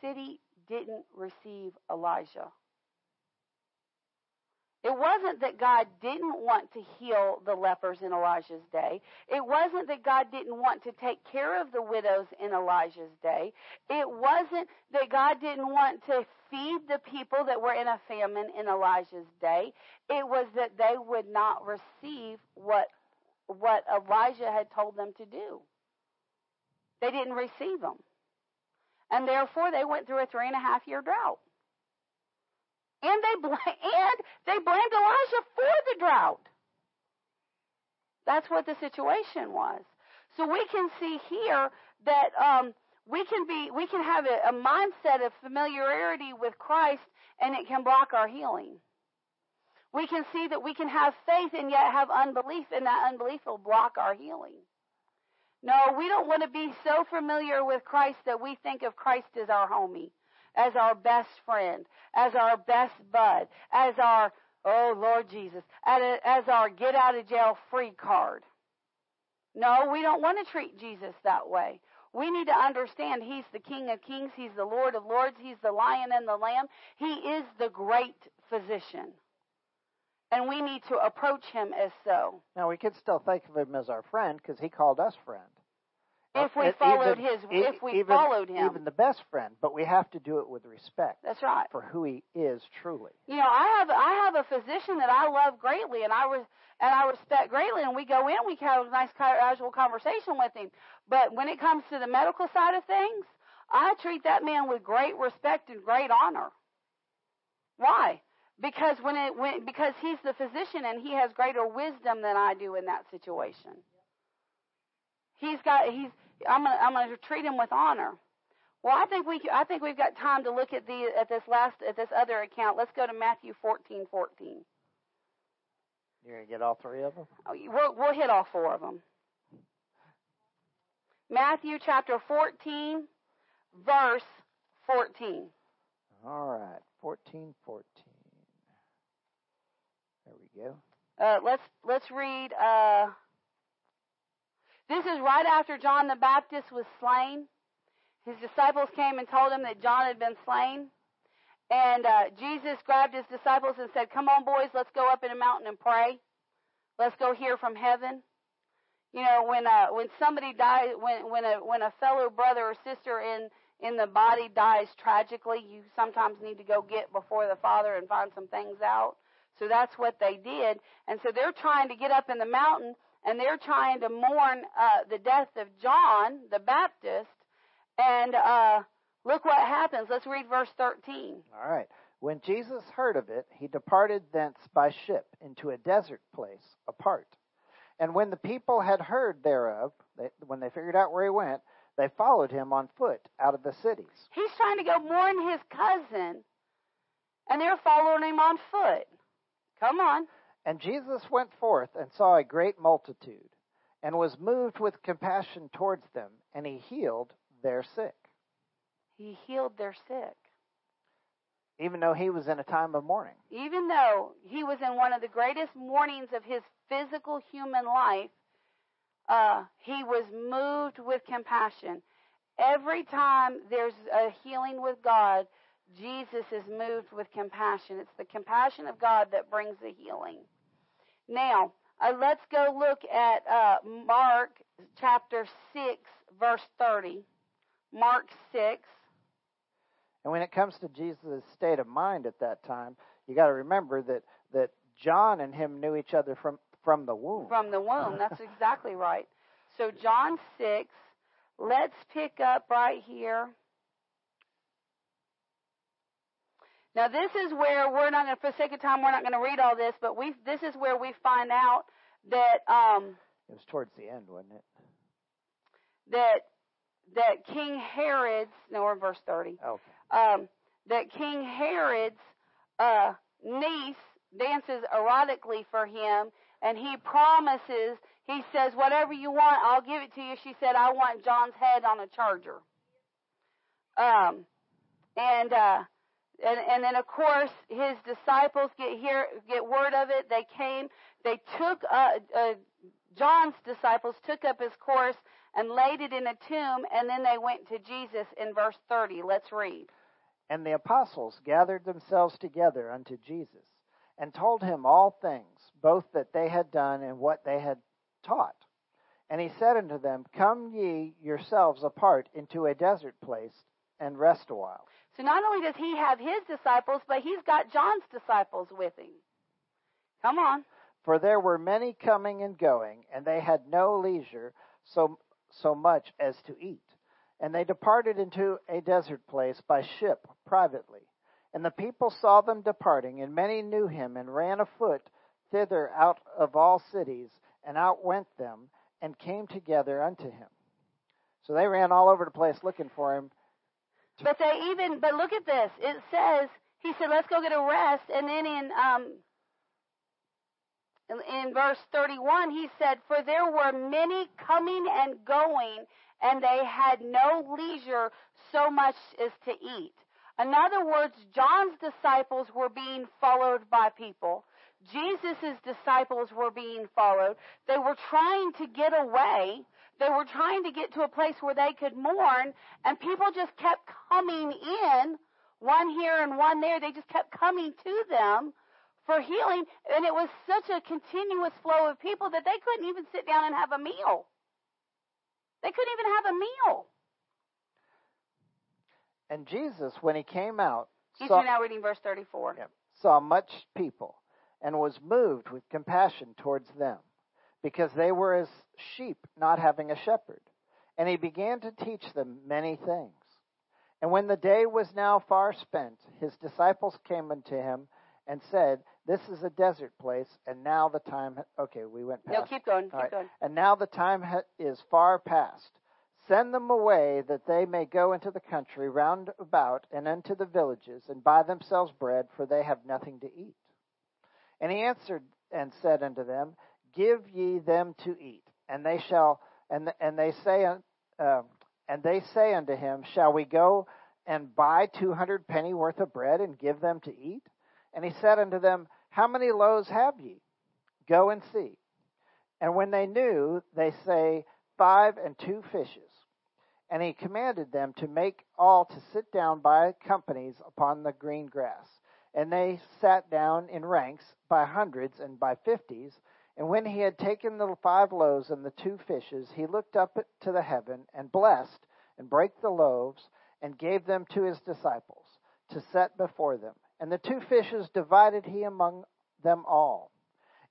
city didn't receive Elijah. It wasn't that God didn't want to heal the lepers in Elijah's day. It wasn't that God didn't want to take care of the widows in Elijah's day. It wasn't that God didn't want to feed the people that were in a famine in Elijah's day. It was that they would not receive what, what Elijah had told them to do. They didn't receive them. And therefore they went through a three and a half year drought. And they bl- and they blamed Elijah for the drought. That's what the situation was. So we can see here that um, we can be we can have a, a mindset of familiarity with Christ, and it can block our healing. We can see that we can have faith and yet have unbelief, and that unbelief will block our healing. No, we don't want to be so familiar with Christ that we think of Christ as our homie as our best friend, as our best bud, as our, oh Lord Jesus, as our get out of jail free card. No, we don't want to treat Jesus that way. We need to understand He's the King of Kings, He's the Lord of Lords, He's the Lion and the Lamb. He is the great physician. And we need to approach Him as so. Now, we could still think of Him as our friend because He called us friend. If we followed even, his, if we even, followed him, even the best friend, but we have to do it with respect. That's right for who he is truly. You know, I have I have a physician that I love greatly, and I was and I respect greatly, and we go in, we have a nice casual conversation with him. But when it comes to the medical side of things, I treat that man with great respect and great honor. Why? Because when it when because he's the physician and he has greater wisdom than I do in that situation. He's got he's I'm gonna I'm gonna treat him with honor. Well, I think we I think we've got time to look at the at this last at this other account. Let's go to Matthew 14, 14. You're gonna get all three of them. Oh, we'll we'll hit all four of them. Matthew chapter 14, verse 14. All right, 14, 14. There we go. Uh, let's let's read. Uh, this is right after John the Baptist was slain. His disciples came and told him that John had been slain. And uh, Jesus grabbed his disciples and said, Come on, boys, let's go up in a mountain and pray. Let's go hear from heaven. You know, when uh, when somebody dies, when when a when a fellow brother or sister in in the body dies tragically, you sometimes need to go get before the Father and find some things out. So that's what they did. And so they're trying to get up in the mountain and they're trying to mourn uh, the death of John the Baptist. And uh, look what happens. Let's read verse 13. All right. When Jesus heard of it, he departed thence by ship into a desert place apart. And when the people had heard thereof, they, when they figured out where he went, they followed him on foot out of the cities. He's trying to go mourn his cousin, and they're following him on foot. Come on. And Jesus went forth and saw a great multitude, and was moved with compassion towards them, and he healed their sick. He healed their sick. Even though he was in a time of mourning. Even though he was in one of the greatest mournings of his physical human life, uh, he was moved with compassion. Every time there's a healing with God, Jesus is moved with compassion. It's the compassion of God that brings the healing. Now, uh, let's go look at uh, Mark chapter 6, verse 30. Mark 6. And when it comes to Jesus' state of mind at that time, you got to remember that, that John and him knew each other from, from the womb. From the womb. That's exactly right. So, John 6, let's pick up right here. Now, this is where we're not going to, for the sake of time, we're not going to read all this, but we this is where we find out that um, it was towards the end, wasn't it? That that King Herod's no, we're in verse thirty. Okay. Um, that King Herod's uh, niece dances erotically for him, and he promises. He says, "Whatever you want, I'll give it to you." She said, "I want John's head on a charger." Um, and uh, and, and then of course his disciples get hear get word of it. They came. They took uh, uh, John's disciples took up his corpse and laid it in a tomb, and then they went to Jesus in verse 30. Let's read. And the apostles gathered themselves together unto Jesus, and told him all things, both that they had done and what they had taught. And he said unto them, Come ye yourselves apart into a desert place, and rest a while. So not only does he have his disciples, but he's got John's disciples with him. Come on. For there were many coming and going, and they had no leisure so, so much as to eat. And they departed into a desert place by ship privately. And the people saw them departing, and many knew him, and ran afoot thither out of all cities, and outwent them, and came together unto him. So they ran all over the place looking for him, but they even, but look at this. It says, he said, let's go get a rest. And then in, um, in, verse 31, he said, for there were many coming and going, and they had no leisure so much as to eat. In other words, John's disciples were being followed by people. Jesus' disciples were being followed. They were trying to get away they were trying to get to a place where they could mourn, and people just kept coming in, one here and one there. They just kept coming to them for healing, and it was such a continuous flow of people that they couldn't even sit down and have a meal. They couldn't even have a meal. And Jesus, when he came out, He's saw, now reading verse 34. Yeah, saw much people and was moved with compassion towards them because they were as sheep not having a shepherd. And he began to teach them many things. And when the day was now far spent, his disciples came unto him and said, This is a desert place, and now the time. Ha- okay, we went past. No, keep going, keep right. going. And now the time ha- is far past. Send them away that they may go into the country round about and into the villages and buy themselves bread, for they have nothing to eat. And he answered and said unto them, give ye them to eat. And they shall, and, and they say, uh, and they say unto him, Shall we go and buy two hundred penny worth of bread and give them to eat? And he said unto them, How many loaves have ye? Go and see. And when they knew, they say, Five and two fishes. And he commanded them to make all to sit down by companies upon the green grass. And they sat down in ranks by hundreds and by fifties. And when he had taken the five loaves and the two fishes, he looked up to the heaven and blessed and brake the loaves and gave them to his disciples to set before them. And the two fishes divided he among them all.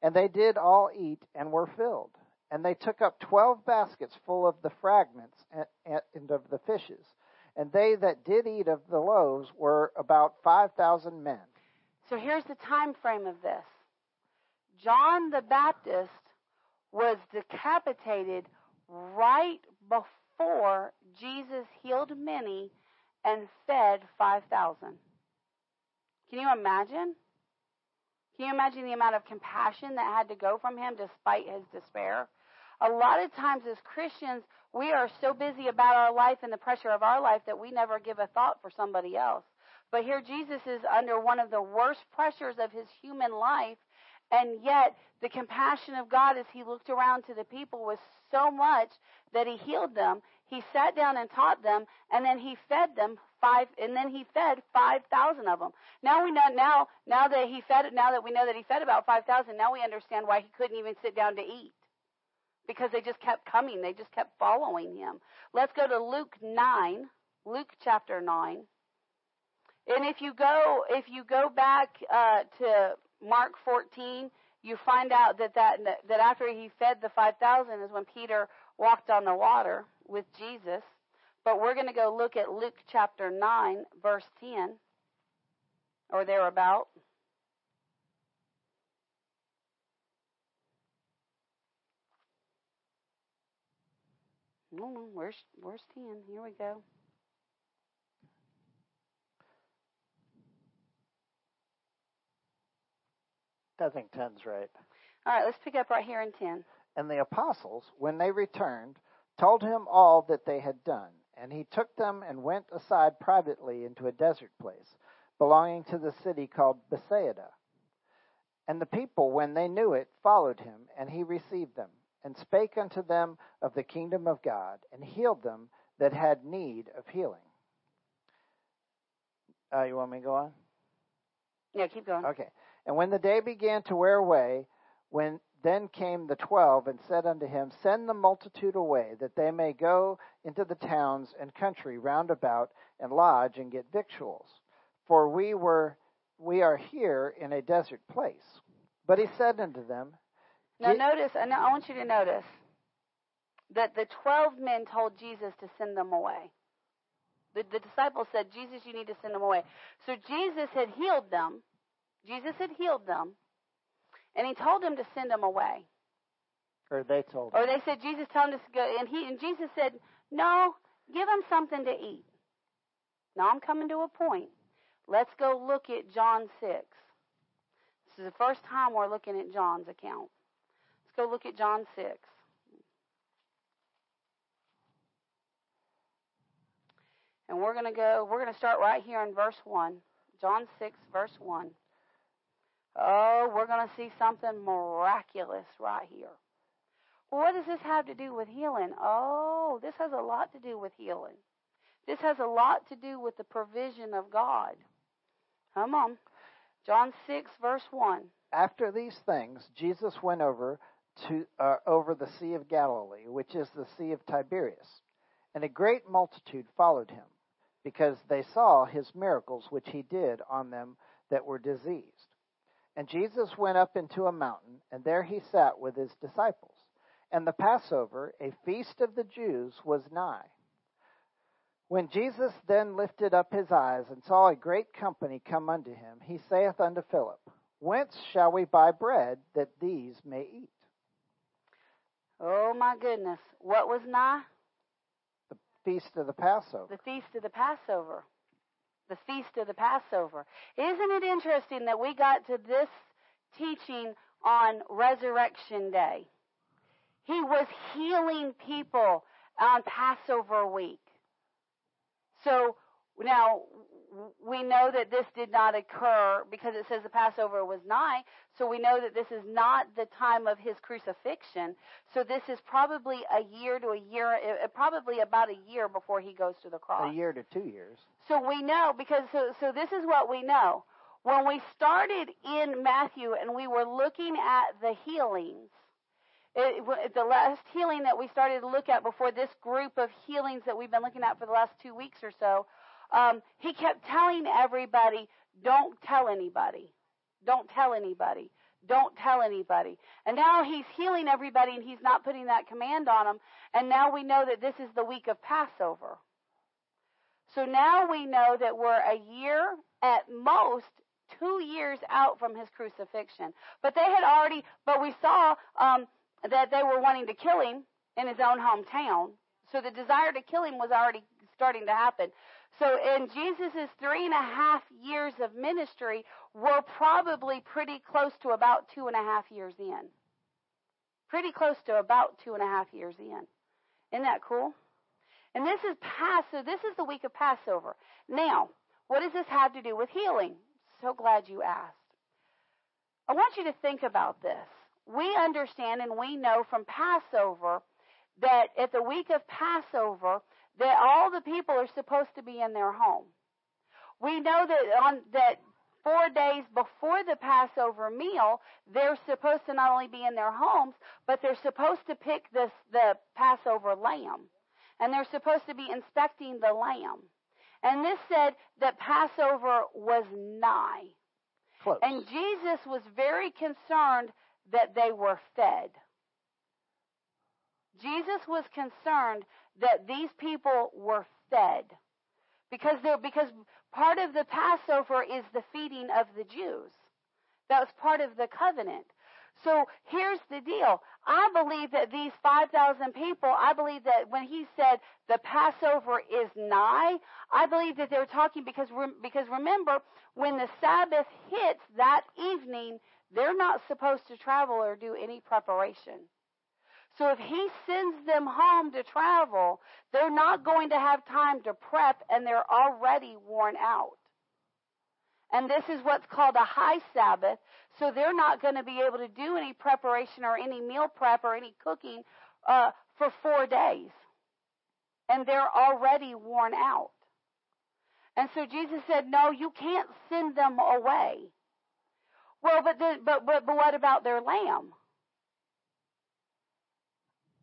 And they did all eat and were filled. And they took up twelve baskets full of the fragments and of the fishes. And they that did eat of the loaves were about five thousand men. So here's the time frame of this. John the Baptist was decapitated right before Jesus healed many and fed 5,000. Can you imagine? Can you imagine the amount of compassion that had to go from him despite his despair? A lot of times as Christians, we are so busy about our life and the pressure of our life that we never give a thought for somebody else. But here Jesus is under one of the worst pressures of his human life, and yet the compassion of God as he looked around to the people was so much that he healed them. He sat down and taught them, and then he fed them five, and then he fed five thousand of them. Now we know now now that he fed now that we know that he fed about five thousand. Now we understand why he couldn't even sit down to eat because they just kept coming. They just kept following him. Let's go to Luke nine, Luke chapter nine. And if you go if you go back uh, to Mark 14, you find out that, that that after he fed the 5,000 is when Peter walked on the water with Jesus. But we're going to go look at Luke chapter 9, verse 10, or thereabout. No, where's where's 10? Here we go. I think 10's right. All right, let's pick up right here in 10. And the apostles, when they returned, told him all that they had done. And he took them and went aside privately into a desert place, belonging to the city called Bethsaida. And the people, when they knew it, followed him, and he received them, and spake unto them of the kingdom of God, and healed them that had need of healing. Uh, you want me to go on? Yeah, keep going. Okay. And when the day began to wear away, when then came the twelve and said unto him, Send the multitude away, that they may go into the towns and country round about and lodge and get victuals. For we were we are here in a desert place. But he said unto them, Now notice, I want you to notice that the twelve men told Jesus to send them away. The, the disciples said, Jesus, you need to send them away. So Jesus had healed them Jesus had healed them, and he told them to send them away. Or they told Or they said, Jesus told them to go, and he and Jesus said, No, give them something to eat. Now I'm coming to a point. Let's go look at John 6. This is the first time we're looking at John's account. Let's go look at John 6. And we're going to go, we're going to start right here in verse 1. John 6, verse 1. Oh, we're going to see something miraculous right here. Well, what does this have to do with healing? Oh, this has a lot to do with healing. This has a lot to do with the provision of God. Come on. John 6, verse 1. After these things, Jesus went over to uh, over the Sea of Galilee, which is the Sea of Tiberias, and a great multitude followed him, because they saw his miracles which he did on them that were diseased. And Jesus went up into a mountain, and there he sat with his disciples. And the Passover, a feast of the Jews, was nigh. When Jesus then lifted up his eyes and saw a great company come unto him, he saith unto Philip, Whence shall we buy bread that these may eat? Oh my goodness. What was nigh? The feast of the Passover. The feast of the Passover the feast of the Passover. Isn't it interesting that we got to this teaching on Resurrection Day? He was healing people on Passover week. So now we know that this did not occur because it says the Passover was nigh. So we know that this is not the time of his crucifixion. So this is probably a year to a year, uh, uh, probably about a year before he goes to the cross. A year to two years. So we know because so so this is what we know. When we started in Matthew and we were looking at the healings, it, the last healing that we started to look at before this group of healings that we've been looking at for the last two weeks or so, um, he kept telling everybody, don't tell anybody. Don't tell anybody. Don't tell anybody. And now he's healing everybody and he's not putting that command on them. And now we know that this is the week of Passover. So now we know that we're a year, at most, two years out from his crucifixion. But they had already, but we saw um, that they were wanting to kill him in his own hometown. So the desire to kill him was already starting to happen. So in Jesus' three and a half years of ministry, we're probably pretty close to about two and a half years in. Pretty close to about two and a half years in. Isn't that cool? And this is Passover. This is the week of Passover. Now, what does this have to do with healing? So glad you asked. I want you to think about this. We understand and we know from Passover that at the week of Passover, that all the people are supposed to be in their home. We know that on that four days before the Passover meal, they're supposed to not only be in their homes, but they're supposed to pick this the Passover lamb. And they're supposed to be inspecting the lamb. And this said that Passover was nigh. Close. And Jesus was very concerned that they were fed. Jesus was concerned that these people were fed. Because they because part of the Passover is the feeding of the Jews. That was part of the covenant. So here's the deal. I believe that these 5,000 people, I believe that when he said the Passover is nigh, I believe that they're talking because, because remember, when the Sabbath hits that evening, they're not supposed to travel or do any preparation. So if he sends them home to travel, they're not going to have time to prep and they're already worn out. And this is what's called a high Sabbath. So they're not going to be able to do any preparation or any meal prep or any cooking uh, for four days. And they're already worn out. And so Jesus said, no, you can't send them away. Well, but, the, but, but, but what about their lamb?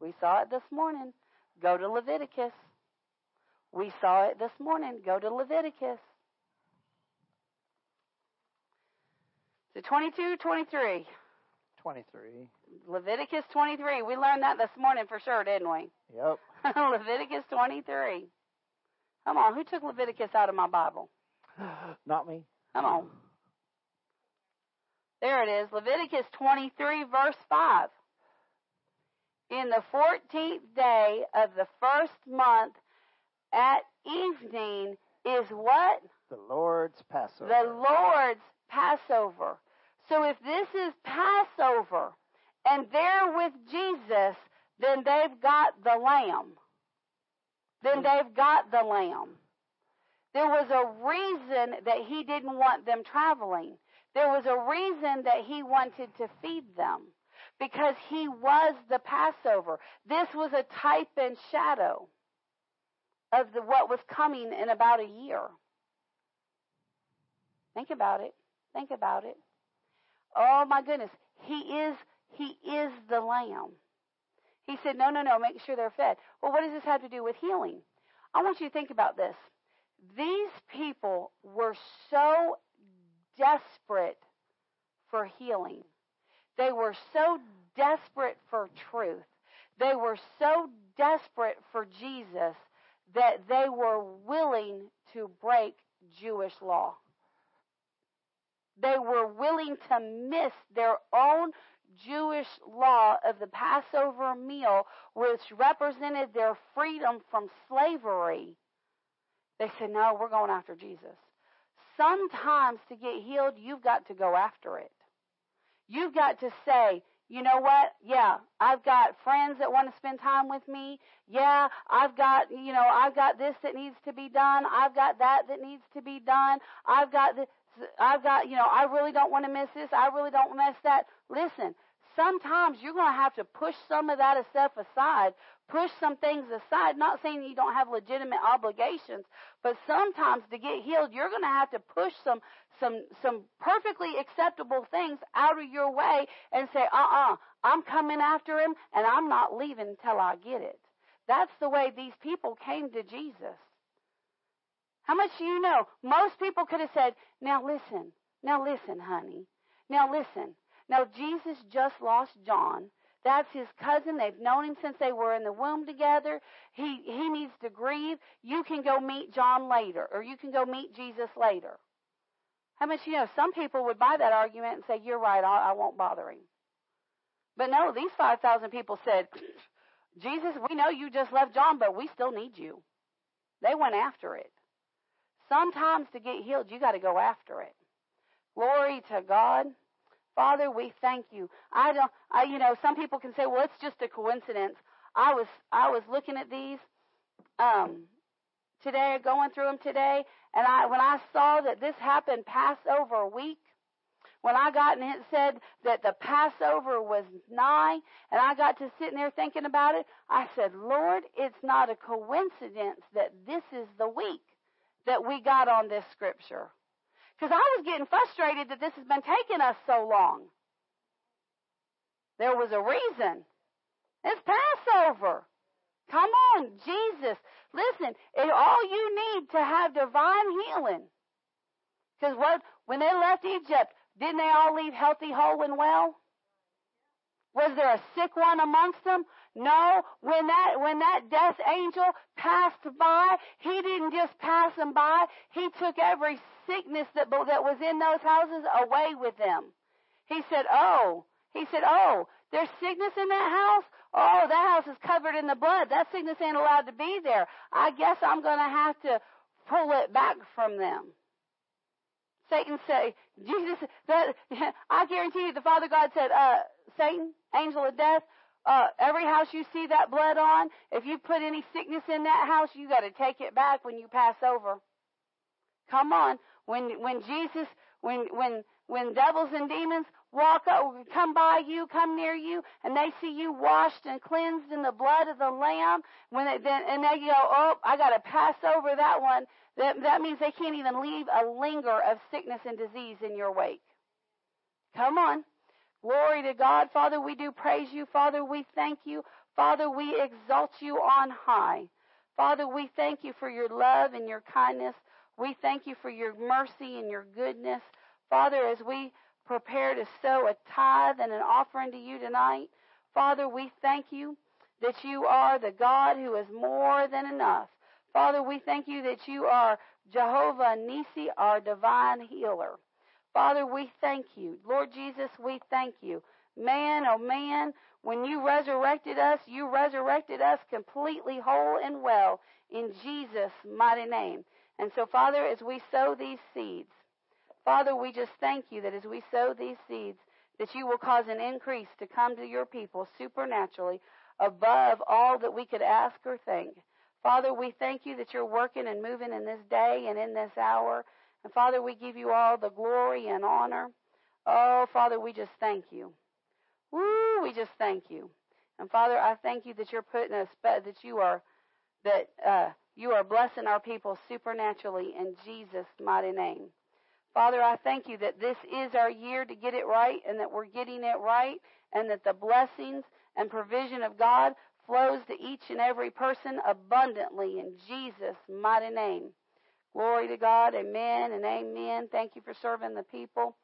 We saw it this morning. Go to Leviticus. We saw it this morning. Go to Leviticus. So 22, 23. 23. Leviticus 23. We learned that this morning for sure, didn't we? Yep. Leviticus 23. Come on, who took Leviticus out of my Bible? Not me. Come on. There it is. Leviticus 23, verse 5. In the 14th day of the first month at evening is what? The Lord's Passover. The Lord's Passover. So if this is Passover and they're with Jesus, then they've got the lamb. Then hmm. they've got the lamb. There was a reason that he didn't want them traveling. There was a reason that he wanted to feed them because he was the Passover. This was a type and shadow of the, what was coming in about a year. Think about it. Think about it. Oh my goodness. He is, he is the lamb. He said, no, no, no, make sure they're fed. Well, what does this have to do with healing? I want you to think about this. These people were so desperate for healing. They were so desperate for truth. They were so desperate for Jesus that they were willing to break Jewish law. They were willing to miss their own Jewish law of the Passover meal, which represented their freedom from slavery. They said, No, we're going after Jesus. Sometimes to get healed, you've got to go after it. You've got to say, you know what? Yeah, I've got friends that want to spend time with me. Yeah, I've got, you know, I've got this that needs to be done. I've got that that needs to be done. I've got this, I've got, you know, I really don't want to miss this. I really don't miss that. Listen, sometimes you're going to have to push some of that stuff aside, push some things aside. Not saying you don't have legitimate obligations, but sometimes to get healed, you're going to have to push some some some perfectly acceptable things out of your way and say, "Uh-uh, I'm coming after him, and I'm not leaving until I get it." That's the way these people came to Jesus. How much do you know? Most people could have said, "Now listen, now listen, honey. Now listen. Now Jesus just lost John." That's his cousin. They've known him since they were in the womb together. He he needs to grieve. You can go meet John later, or you can go meet Jesus later. How much you know? Some people would buy that argument and say, "You're right. I, I won't bother him." But no, these five thousand people said, "Jesus, we know you just left John, but we still need you." They went after it. Sometimes to get healed, you got to go after it. Glory to God. Father, we thank you. I don't, I, you know, some people can say, well, it's just a coincidence. I was, I was looking at these, um, today, going through them today, and I, when I saw that this happened Passover week, when I got and it said that the Passover was nigh, and I got to sitting there thinking about it, I said, Lord, it's not a coincidence that this is the week that we got on this scripture. Because I was getting frustrated that this has been taking us so long. There was a reason. It's Passover. Come on, Jesus. Listen, it, all you need to have divine healing. Because what when they left Egypt, didn't they all leave healthy, whole, and well? Was there a sick one amongst them? No. When that when that death angel passed by, he didn't just pass them by. He took every sickness that that was in those houses away with them. He said, "Oh." He said, "Oh, there's sickness in that house. Oh, that house is covered in the blood. That sickness ain't allowed to be there. I guess I'm going to have to pull it back from them." Satan say, Jesus, that, I guarantee you the Father God said, uh, Satan, angel of death, uh, every house you see that blood on, if you put any sickness in that house, you got to take it back when you pass over. Come on, when when Jesus, when when when devils and demons walk up, come by you, come near you, and they see you washed and cleansed in the blood of the Lamb, when they then and they go, oh, I got to pass over that one. That that means they can't even leave a linger of sickness and disease in your wake. Come on. Glory to God. Father, we do praise you. Father, we thank you. Father, we exalt you on high. Father, we thank you for your love and your kindness. We thank you for your mercy and your goodness. Father, as we prepare to sow a tithe and an offering to you tonight, Father, we thank you that you are the God who is more than enough. Father, we thank you that you are Jehovah Nisi, our divine healer. Father, we thank you. Lord Jesus, we thank you. Man, oh man, when you resurrected us, you resurrected us completely whole and well in Jesus' mighty name. And so, Father, as we sow these seeds, Father, we just thank you that as we sow these seeds, that you will cause an increase to come to your people supernaturally above all that we could ask or think. Father, we thank you that you're working and moving in this day and in this hour. And Father, we give you all the glory and honor. Oh, Father, we just thank you. Woo, we just thank you. And Father, I thank you that you're putting us, that you are, that uh, you are blessing our people supernaturally in Jesus' mighty name. Father, I thank you that this is our year to get it right and that we're getting it right and that the blessings and provision of God flows to each and every person abundantly in Jesus' mighty name. Glory to God. Amen and amen. Thank you for serving the people.